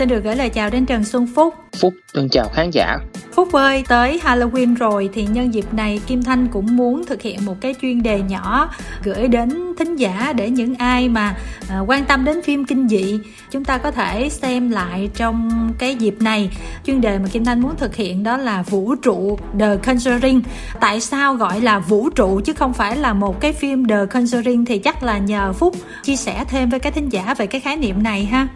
xin được gửi lời chào đến Trần Xuân Phúc. Phúc xin chào khán giả. Phúc ơi, tới Halloween rồi thì nhân dịp này Kim Thanh cũng muốn thực hiện một cái chuyên đề nhỏ gửi đến thính giả để những ai mà uh, quan tâm đến phim kinh dị chúng ta có thể xem lại trong cái dịp này. Chuyên đề mà Kim Thanh muốn thực hiện đó là vũ trụ The Conjuring. Tại sao gọi là vũ trụ chứ không phải là một cái phim The Conjuring thì chắc là nhờ Phúc chia sẻ thêm với các thính giả về cái khái niệm này ha.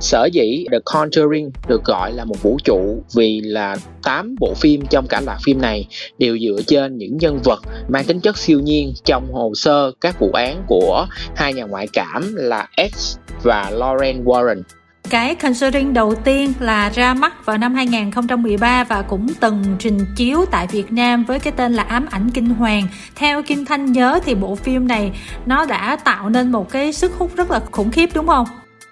Sở dĩ The Conjuring được gọi là một vũ trụ vì là 8 bộ phim trong cả loạt phim này đều dựa trên những nhân vật mang tính chất siêu nhiên trong hồ sơ các vụ án của hai nhà ngoại cảm là X và Lauren Warren. Cái Conjuring đầu tiên là ra mắt vào năm 2013 và cũng từng trình chiếu tại Việt Nam với cái tên là Ám ảnh kinh hoàng. Theo Kim Thanh nhớ thì bộ phim này nó đã tạo nên một cái sức hút rất là khủng khiếp, đúng không?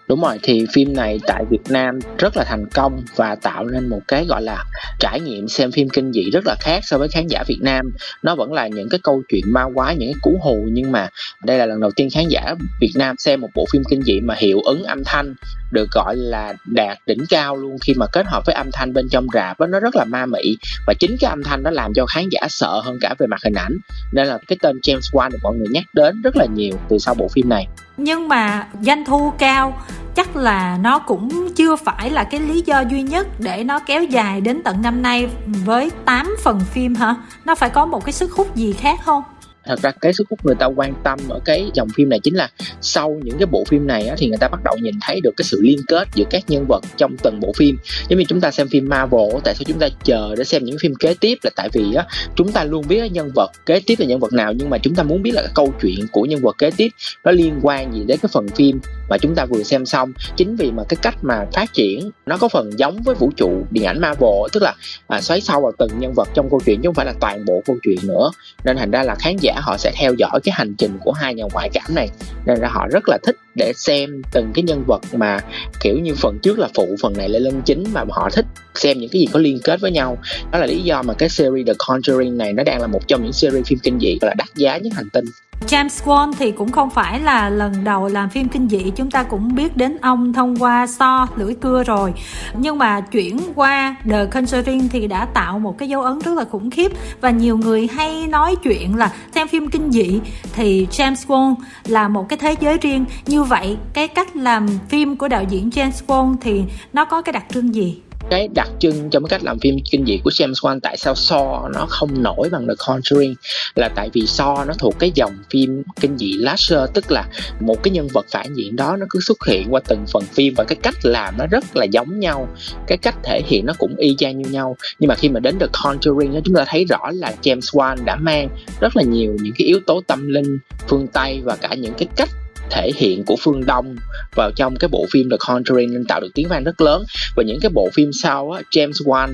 Đúng rồi thì phim này tại Việt Nam rất là thành công và tạo nên một cái gọi là trải nghiệm xem phim kinh dị rất là khác so với khán giả Việt Nam. Nó vẫn là những cái câu chuyện ma quái những cái cú hù nhưng mà đây là lần đầu tiên khán giả Việt Nam xem một bộ phim kinh dị mà hiệu ứng âm thanh được gọi là đạt đỉnh cao luôn khi mà kết hợp với âm thanh bên trong rạp đó, nó rất là ma mị. Và chính cái âm thanh đó làm cho khán giả sợ hơn cả về mặt hình ảnh. Nên là cái tên James Wan được mọi người nhắc đến rất là nhiều từ sau bộ phim này nhưng mà doanh thu cao, chắc là nó cũng chưa phải là cái lý do duy nhất để nó kéo dài đến tận năm nay với 8 phần phim hả? Nó phải có một cái sức hút gì khác không? Thật ra cái sức hút người ta quan tâm ở cái dòng phim này chính là sau những cái bộ phim này á, thì người ta bắt đầu nhìn thấy được cái sự liên kết giữa các nhân vật trong từng bộ phim. Giống như chúng ta xem phim Marvel tại sao chúng ta chờ để xem những phim kế tiếp là tại vì á, chúng ta luôn biết nhân vật kế tiếp là nhân vật nào nhưng mà chúng ta muốn biết là cái câu chuyện của nhân vật kế tiếp nó liên quan gì đến cái phần phim mà chúng ta vừa xem xong chính vì mà cái cách mà phát triển nó có phần giống với vũ trụ điện ảnh Marvel tức là à, xoáy sâu vào từng nhân vật trong câu chuyện chứ không phải là toàn bộ câu chuyện nữa. Nên thành ra là khán giả họ sẽ theo dõi cái hành trình của hai nhà ngoại cảm này. Nên là họ rất là thích để xem từng cái nhân vật mà kiểu như phần trước là phụ phần này là lân chính mà họ thích xem những cái gì có liên kết với nhau. Đó là lý do mà cái series The Conjuring này nó đang là một trong những series phim kinh dị là đắt giá nhất hành tinh. James Wan thì cũng không phải là lần đầu làm phim kinh dị. Chúng ta cũng biết đến ông thông qua so lưỡi cưa rồi. Nhưng mà chuyển qua The Conjuring thì đã tạo một cái dấu ấn rất là khủng khiếp và nhiều người hay nói chuyện là xem phim kinh dị thì James Wan là một cái thế giới riêng. Như vậy, cái cách làm phim của đạo diễn James Wan thì nó có cái đặc trưng gì? Cái đặc trưng trong cái cách làm phim kinh dị của James Wan, tại sao So nó không nổi bằng The Conjuring, là tại vì So nó thuộc cái dòng phim kinh dị slasher tức là một cái nhân vật phản diện đó nó cứ xuất hiện qua từng phần phim và cái cách làm nó rất là giống nhau, cái cách thể hiện nó cũng y chang như nhau. Nhưng mà khi mà đến The Conjuring chúng ta thấy rõ là James Wan đã mang rất là nhiều những cái yếu tố tâm linh, phương Tây và cả những cái cách thể hiện của phương Đông vào trong cái bộ phim The Conjuring nên tạo được tiếng vang rất lớn. Và những cái bộ phim sau á, James Wan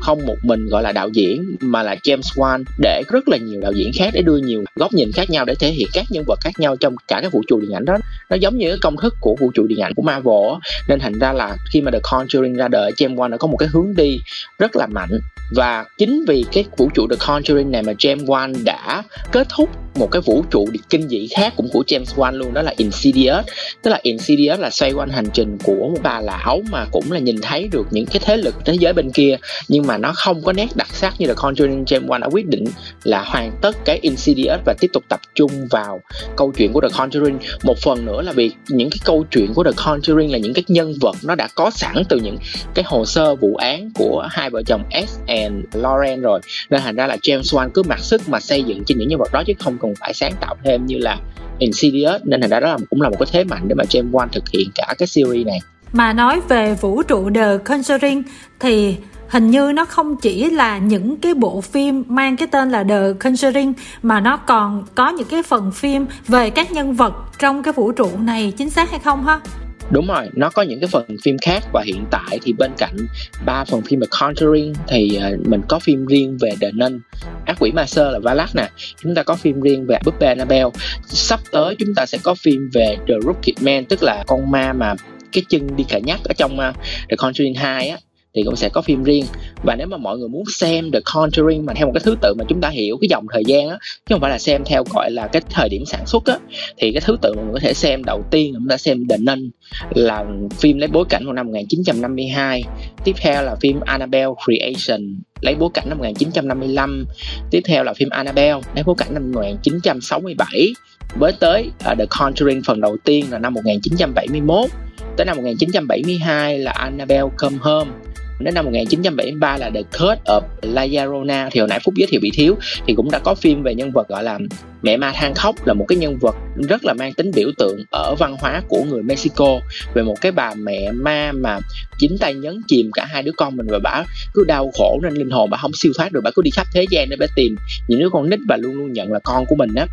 không một mình, gọi là, đạo diễn, mà là James Wan, để rất là nhiều đạo diễn khác để đưa nhiều góc nhìn khác nhau để thể hiện các nhân vật khác nhau trong cả cái vũ trụ điện ảnh đó. Nó giống như cái công thức của vũ trụ điện ảnh của Marvel nên thành ra là khi mà The Conjuring ra đời, James Wan đã có một cái hướng đi rất là mạnh. Và chính vì cái vũ trụ The Conjuring này mà James Wan đã kết thúc một cái vũ trụ kinh dị khác cũng của James Wan luôn, đó là Insidious. Tức là Insidious là xoay quanh hành trình của một bà lão mà cũng là nhìn thấy được những cái thế lực thế giới bên kia. Nhưng mà nó không có nét đặc sắc như là Conjuring James Wan đã quyết định là hoàn tất cái Insidious và tiếp tục tập trung vào câu chuyện của The Conjuring. Một phần nữa là vì những cái câu chuyện của The Conjuring là những cái nhân vật nó đã có sẵn từ những cái hồ sơ vụ án của hai vợ chồng S and Lauren rồi. Nên thành ra là James Wan cứ mặc sức mà xây dựng trên những nhân vật đó chứ không cần phải sáng tạo thêm như là Insidious. Nên thành ra đó là cũng là một cái thế mạnh để mà James Wan thực hiện cả cái series này. Mà nói về vũ trụ The Conjuring thì hình như nó không chỉ là những cái bộ phim mang cái tên là The Conjuring mà nó còn có những cái phần phim về các nhân vật trong cái vũ trụ này chính xác hay không ha? đúng rồi nó có những cái phần phim khác và hiện tại thì bên cạnh ba phần phim The Conjuring thì ờ, mình có phim riêng về The Nun ác quỷ ma sơ là Valak nè. Chúng ta có phim riêng về búp bê Annabelle sắp tới chúng ta sẽ có phim về The Rocket Man tức là con ma mà cái chân đi cả nhắc ở trong uh, The Conjuring 2 á thì cũng sẽ có phim riêng. Và nếu mà mọi người muốn xem The Conjuring mà theo một cái thứ tự mà chúng ta hiểu cái dòng thời gian á chứ không phải là xem theo gọi là cái thời điểm sản xuất á thì cái thứ tự mà mình có thể xem đầu tiên chúng ta xem The Nun là phim lấy bối cảnh vào năm 1952 tiếp theo là phim Annabelle Creation lấy bối cảnh năm 1955 tiếp theo là phim Annabelle lấy bối cảnh năm 1967 với tới uh, The Conjuring phần đầu tiên là năm 1971 tới năm 1972 là Annabelle Come Home đến năm 1973 là The Curse of La Llorona thì hồi nãy phúc giới thiệu bị thiếu, thì cũng đã có phim về nhân vật gọi là mẹ ma than khóc, là một cái nhân vật rất là mang tính biểu tượng ở văn hóa của người Mexico. Về một cái bà mẹ ma mà chính tay nhấn chìm cả hai đứa con mình và bà cứ đau khổ nên linh hồn bà không siêu thoát được, bà cứ đi khắp thế gian để bà tìm những đứa con nít và luôn luôn nhận là con của mình á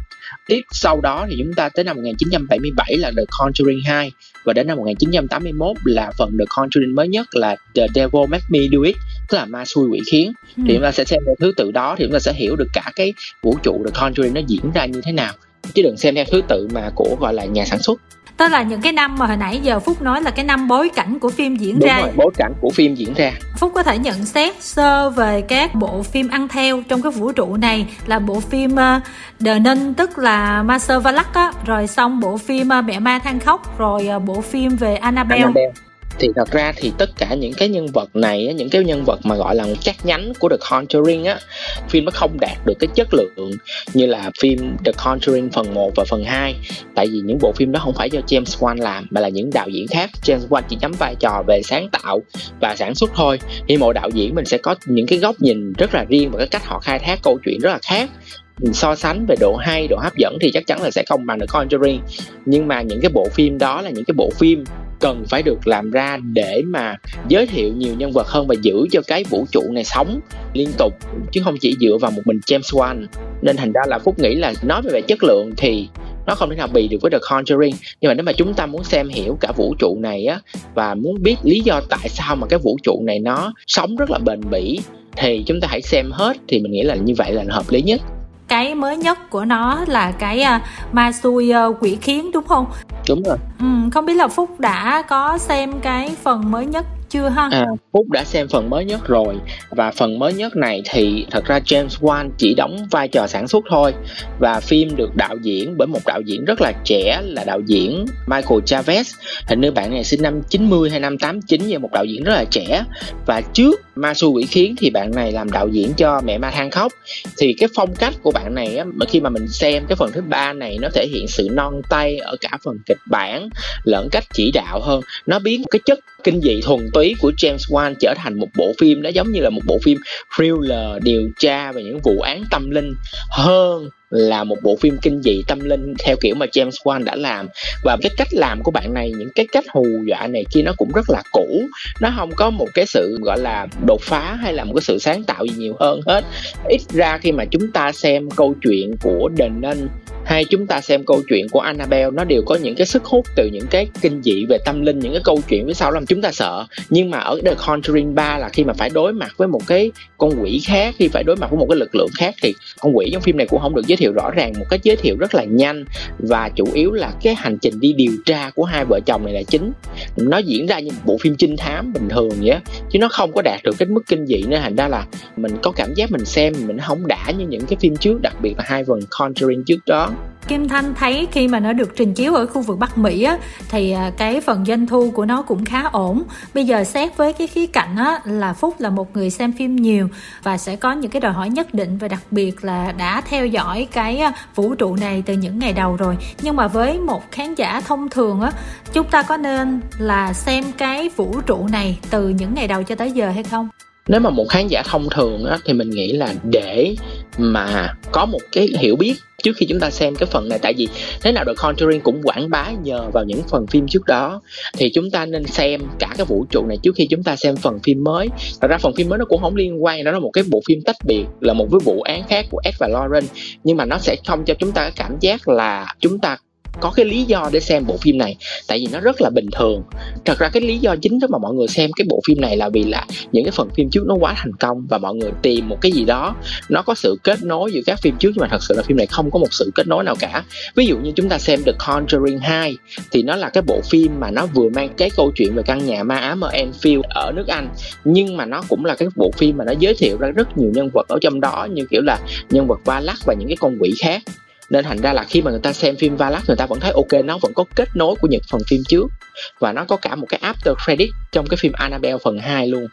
tiếp sau đó thì chúng ta tới năm 1977 là The Conjuring 2 và đến năm 1981 là phần The Conjuring mới nhất là The Devil Make Me Do It tức là ma xui quỷ khiến. Ừ. thì chúng ta sẽ xem theo thứ tự đó thì chúng ta sẽ hiểu được cả cái vũ trụ The Conjuring nó diễn ra như thế nào. Chứ đừng xem theo thứ tự mà của gọi là nhà sản xuất. Tức là những cái năm mà hồi nãy giờ phúc nói là cái năm bối cảnh của phim diễn Đúng ra. rồi, bối cảnh của phim diễn ra phúc có thể nhận xét sơ về các bộ phim ăn theo trong cái vũ trụ này là bộ phim uh, The Nun tức là Master Valak á. Rồi xong bộ phim uh, mẹ ma than khóc. Rồi uh, bộ phim về Annabelle. Annabelle thì thật ra thì tất cả những cái nhân vật này những cái nhân vật mà gọi là các nhánh của The Conjuring á, phim nó không đạt được cái chất lượng như là phim The Conjuring phần 1 và phần 2 tại vì những bộ phim đó không phải do James Wan làm, mà là những đạo diễn khác. James Wan chỉ nắm vai trò về sáng tạo và sản xuất thôi. Thì mỗi đạo diễn mình sẽ có những cái góc nhìn rất là riêng và cái cách họ khai thác câu chuyện rất là khác. So sánh về độ hay, độ hấp dẫn thì chắc chắn là sẽ không bằng The Conjuring. Nhưng mà những cái bộ phim đó là những cái bộ phim cần phải được làm ra để mà giới thiệu nhiều nhân vật hơn và giữ cho cái vũ trụ này sống liên tục chứ không chỉ dựa vào một mình James Wan. Nên thành ra là phúc nghĩ là nói về, về chất lượng thì nó không thể nào bì được với The Conjuring. Nhưng mà nếu mà chúng ta muốn xem hiểu cả vũ trụ này á và muốn biết lý do tại sao mà cái vũ trụ này nó sống rất là bền bỉ thì chúng ta hãy xem hết thì mình nghĩ là như vậy là hợp lý nhất. Cái mới nhất của nó là cái uh, ma xui uh, quỷ khiến đúng không? Đúng rồi. Ừ, không biết là phúc đã có xem cái phần mới nhất chưa ha? À, Phúc đã xem phần mới nhất rồi. Và phần mới nhất này thì thật ra James Wan chỉ đóng vai trò sản xuất thôi. Và phim được đạo diễn bởi một đạo diễn rất là trẻ là đạo diễn Michael Chavez. Hình như bạn này sinh năm 90 hay năm 89 như một đạo diễn rất là trẻ. Và trước Ma Su Quỷ Khiến thì bạn này làm đạo diễn cho Mẹ Ma Than Khóc. Thì cái phong cách của bạn này á, khi mà mình xem cái phần thứ ba này nó thể hiện sự non tay ở cả phần kịch bản lẫn cách chỉ đạo hơn. Nó biến cái chất kinh dị thuần túy của James Wan trở thành một bộ phim đó giống như là một bộ phim thriller điều tra về những vụ án tâm linh hơn là một bộ phim kinh dị tâm linh theo kiểu mà James Wan đã làm. Và cái cách làm của bạn này, những cái cách hù dọa này kia nó cũng rất là cũ. Nó không có một cái sự, gọi là, đột phá hay là một cái sự sáng tạo gì nhiều hơn hết. Ít ra khi mà chúng ta xem câu chuyện của The Nun hay chúng ta xem câu chuyện của Annabelle, nó đều có những cái sức hút từ những cái kinh dị về tâm linh, những cái câu chuyện phía sau làm chúng ta sợ. Nhưng mà ở The Conjuring 3 là khi mà phải đối mặt với một cái con quỷ khác, khi phải đối mặt với một cái lực lượng khác thì con quỷ trong phim này cũng không được giới thiệu rõ ràng một cách giới thiệu rất là nhanh. Và chủ yếu là cái hành trình đi điều tra của hai vợ chồng này là chính. Nó diễn ra như một bộ phim trinh thám bình thường vậy chứ nó không có đạt được cái mức kinh dị nên thành ra là mình có cảm giác mình xem mình không đã như những cái phim trước, đặc biệt là hai phần Conjuring trước đó. Kim Thanh thấy khi mà nó được trình chiếu ở khu vực Bắc Mỹ á, thì à, cái phần doanh thu của nó cũng khá ổn. Bây giờ xét với cái khía cạnh á, là Phúc là một người xem phim nhiều và sẽ có những cái đòi hỏi nhất định và đặc biệt là đã theo dõi cái à, vũ trụ này từ những ngày đầu rồi. Nhưng mà với một khán giả thông thường á, chúng ta có nên là xem cái vũ trụ này từ những ngày đầu cho tới giờ hay không? nếu mà một khán giả thông thường á, thì mình nghĩ là để mà có một cái hiểu biết trước khi chúng ta xem cái phần này. Tại vì thế nào The Conjuring cũng quảng bá nhờ vào những phần phim trước đó. Thì chúng ta nên xem cả cái vũ trụ này trước khi chúng ta xem phần phim mới. Thật ra phần phim mới nó cũng không liên quan, đó là một cái bộ phim tách biệt, là một cái vụ án khác của Ed và Lauren. Nhưng mà nó sẽ không cho chúng ta cái cảm giác là chúng ta có cái lý do để xem bộ phim này, tại vì nó rất là bình thường. Thật ra cái lý do chính đó mà mọi người xem cái bộ phim này là vì là những cái phần phim trước nó quá thành công và mọi người tìm một cái gì đó, nó có sự kết nối giữa các phim trước nhưng mà thật sự là phim này không có một sự kết nối nào cả. Ví dụ như chúng ta xem The Conjuring 2 thì nó là cái bộ phim mà nó vừa mang cái câu chuyện về căn nhà ma ám ở Enfield ở nước Anh, nhưng mà nó cũng là cái bộ phim mà nó giới thiệu ra rất nhiều nhân vật ở trong đó, như kiểu là nhân vật Valak và những cái con quỷ khác nên thành ra là khi mà người ta xem phim Valak, người ta vẫn thấy ok, nó vẫn có kết nối của những phần phim trước. Và nó có cả một cái after credit trong cái phim Annabelle phần 2 luôn.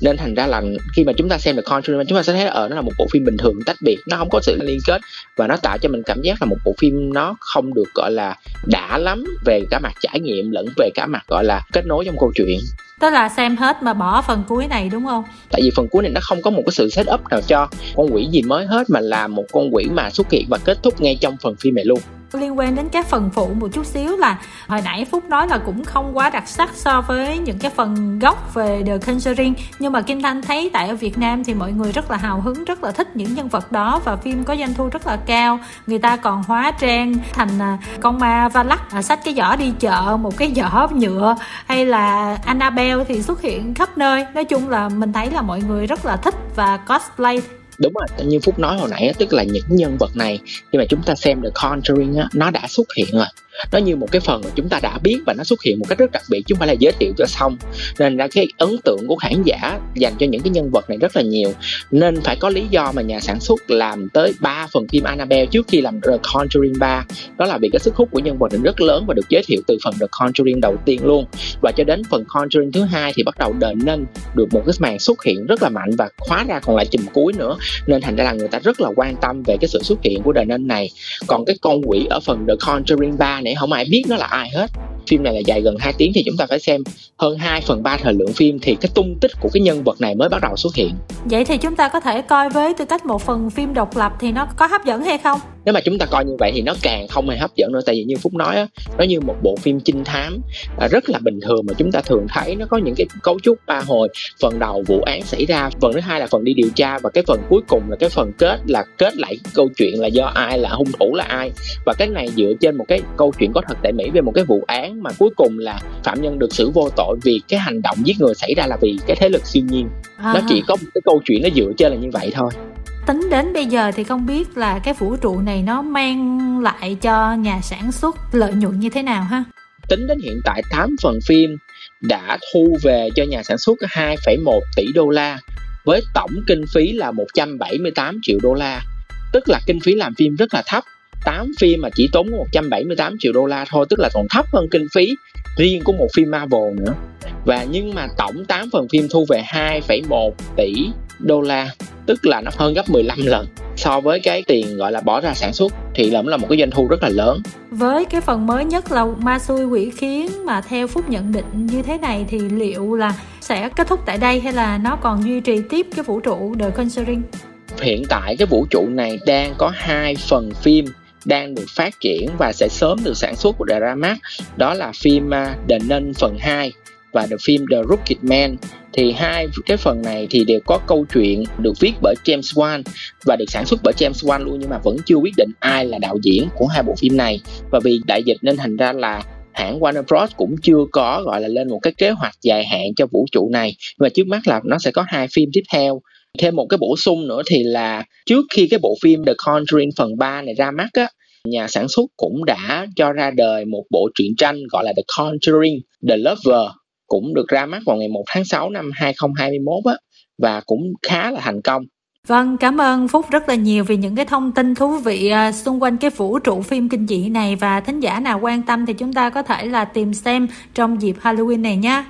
Nên thành ra là khi mà chúng ta xem được Conjuring, chúng ta sẽ thấy ở ờ, nó là một bộ phim bình thường, tách biệt. Nó không có sự liên kết. Và nó tạo cho mình cảm giác là một bộ phim nó không được, gọi là, đã lắm về cả mặt trải nghiệm lẫn về cả mặt, gọi là, kết nối trong câu chuyện tức là xem hết mà bỏ phần cuối này, đúng không? Tại vì phần cuối này nó không có một cái sự set up nào cho con quỷ gì mới hết mà là một con quỷ mà xuất hiện và kết thúc ngay trong phần phim này luôn liên quan đến các phần phụ một chút xíu là hồi nãy phúc nói là cũng không quá đặc sắc so với những cái phần gốc về The Conjuring nhưng mà kim thanh thấy tại ở việt nam thì mọi người rất là hào hứng, rất là thích những nhân vật đó và phim có doanh thu rất là cao. Người ta còn hóa trang thành à, con ma Valak lắc à, sách cái giỏ đi chợ, một cái giỏ nhựa. Hay là Annabelle thì xuất hiện khắp nơi. Nói chung là mình thấy là mọi người rất là thích và cosplay đúng rồi như phúc nói hồi nãy tức là những nhân vật này khi mà chúng ta xem The Conjuring á, nó đã xuất hiện rồi nó như một cái phần mà chúng ta đã biết và nó xuất hiện một cách rất đặc biệt, chứ không phải là giới thiệu cho xong. Nên ra cái ấn tượng của khán giả dành cho những cái nhân vật này rất là nhiều. Nên phải có lý do mà nhà sản xuất làm tới 3 phần phim Annabelle trước khi làm The Conjuring 3 đó là vì cái sức hút của nhân vật này rất lớn và được giới thiệu từ phần The Conjuring đầu tiên luôn. Và cho đến phần Conjuring thứ hai thì bắt đầu đợi nên được một cái màn xuất hiện rất là mạnh và khóa ra còn lại chùm cuối nữa. Nên thành ra là người ta rất là quan tâm về cái sự xuất hiện của The Nun này. Còn cái con quỷ ở phần The Conjuring 3 này không ai biết nó là ai hết phim này là dài gần 2 tiếng thì chúng ta phải xem hơn 2 phần 3 thời lượng phim thì cái tung tích của cái nhân vật này mới bắt đầu xuất hiện. Vậy thì chúng ta có thể coi với tư cách một phần phim độc lập thì nó có hấp dẫn hay không? Nếu mà chúng ta coi như vậy thì nó càng không hề hấp dẫn nữa. Tại vì như phúc nói á nó như một bộ phim trinh thám à, rất là bình thường mà chúng ta thường thấy nó có những cái cấu trúc ba hồi. Phần đầu vụ án xảy ra phần thứ hai là phần đi điều tra và cái phần cuối cùng là cái phần kết là kết lại câu chuyện là do ai là hung thủ là ai. Và cái này dựa trên một cái câu chuyện có thật tại mỹ về một cái vụ án mà cuối cùng là phạm nhân được xử vô tội vì cái hành động giết người xảy ra là vì cái thế lực siêu nhiên. À. nó chỉ có một cái câu chuyện nó dựa trên là như vậy thôi tính đến bây giờ thì không biết là cái vũ trụ này nó mang lại cho nhà sản xuất lợi nhuận như thế nào ha? Tính đến hiện tại 8 phần phim đã thu về cho nhà sản xuất 2,1 tỷ đô la với tổng kinh phí là 178 triệu đô la. Tức là kinh phí làm phim rất là thấp. 8 phim mà chỉ tốn 178 triệu đô la thôi tức là còn thấp hơn kinh phí riêng của một phim Marvel nữa. Và nhưng mà tổng 8 phần phim thu về 2,1 tỷ đô la tức là nó hơn gấp 15 lần so với cái tiền gọi là bỏ ra sản xuất thì là là một cái doanh thu rất là lớn. Với cái phần mới nhất là ma xui quỷ khiến mà theo phúc nhận định như thế này thì liệu là sẽ kết thúc tại đây hay là nó còn duy trì tiếp cái vũ trụ The Conjuring? Hiện tại cái vũ trụ này đang có hai phần phim đang được phát triển và sẽ sớm được sản xuất của Dramax đó là phim uh, The Nun phần 2 và the phim The Rocket Man thì hai cái phần này thì đều có câu chuyện được viết bởi James Wan và được sản xuất bởi James Wan luôn, nhưng mà vẫn chưa quyết định ai là đạo diễn của hai bộ phim này. Và vì đại dịch nên thành ra là hãng Warner Bros. cũng chưa có gọi là lên một cái kế hoạch dài hạn cho vũ trụ này. Và trước mắt là nó sẽ có hai phim tiếp theo. Thêm một cái bổ sung nữa thì là trước khi cái bộ phim The Conjuring phần 3 này ra mắt á, nhà sản xuất cũng đã cho ra đời một bộ truyện tranh gọi là The Conjuring, The Lover cũng được ra mắt vào ngày 1 tháng 6 năm 2021 á và cũng khá là thành công. Vâng, cảm ơn Phúc rất là nhiều vì những cái thông tin thú vị à, xung quanh cái vũ trụ phim kinh dị này và thính giả nào quan tâm thì chúng ta có thể là tìm xem trong dịp Halloween này nhé.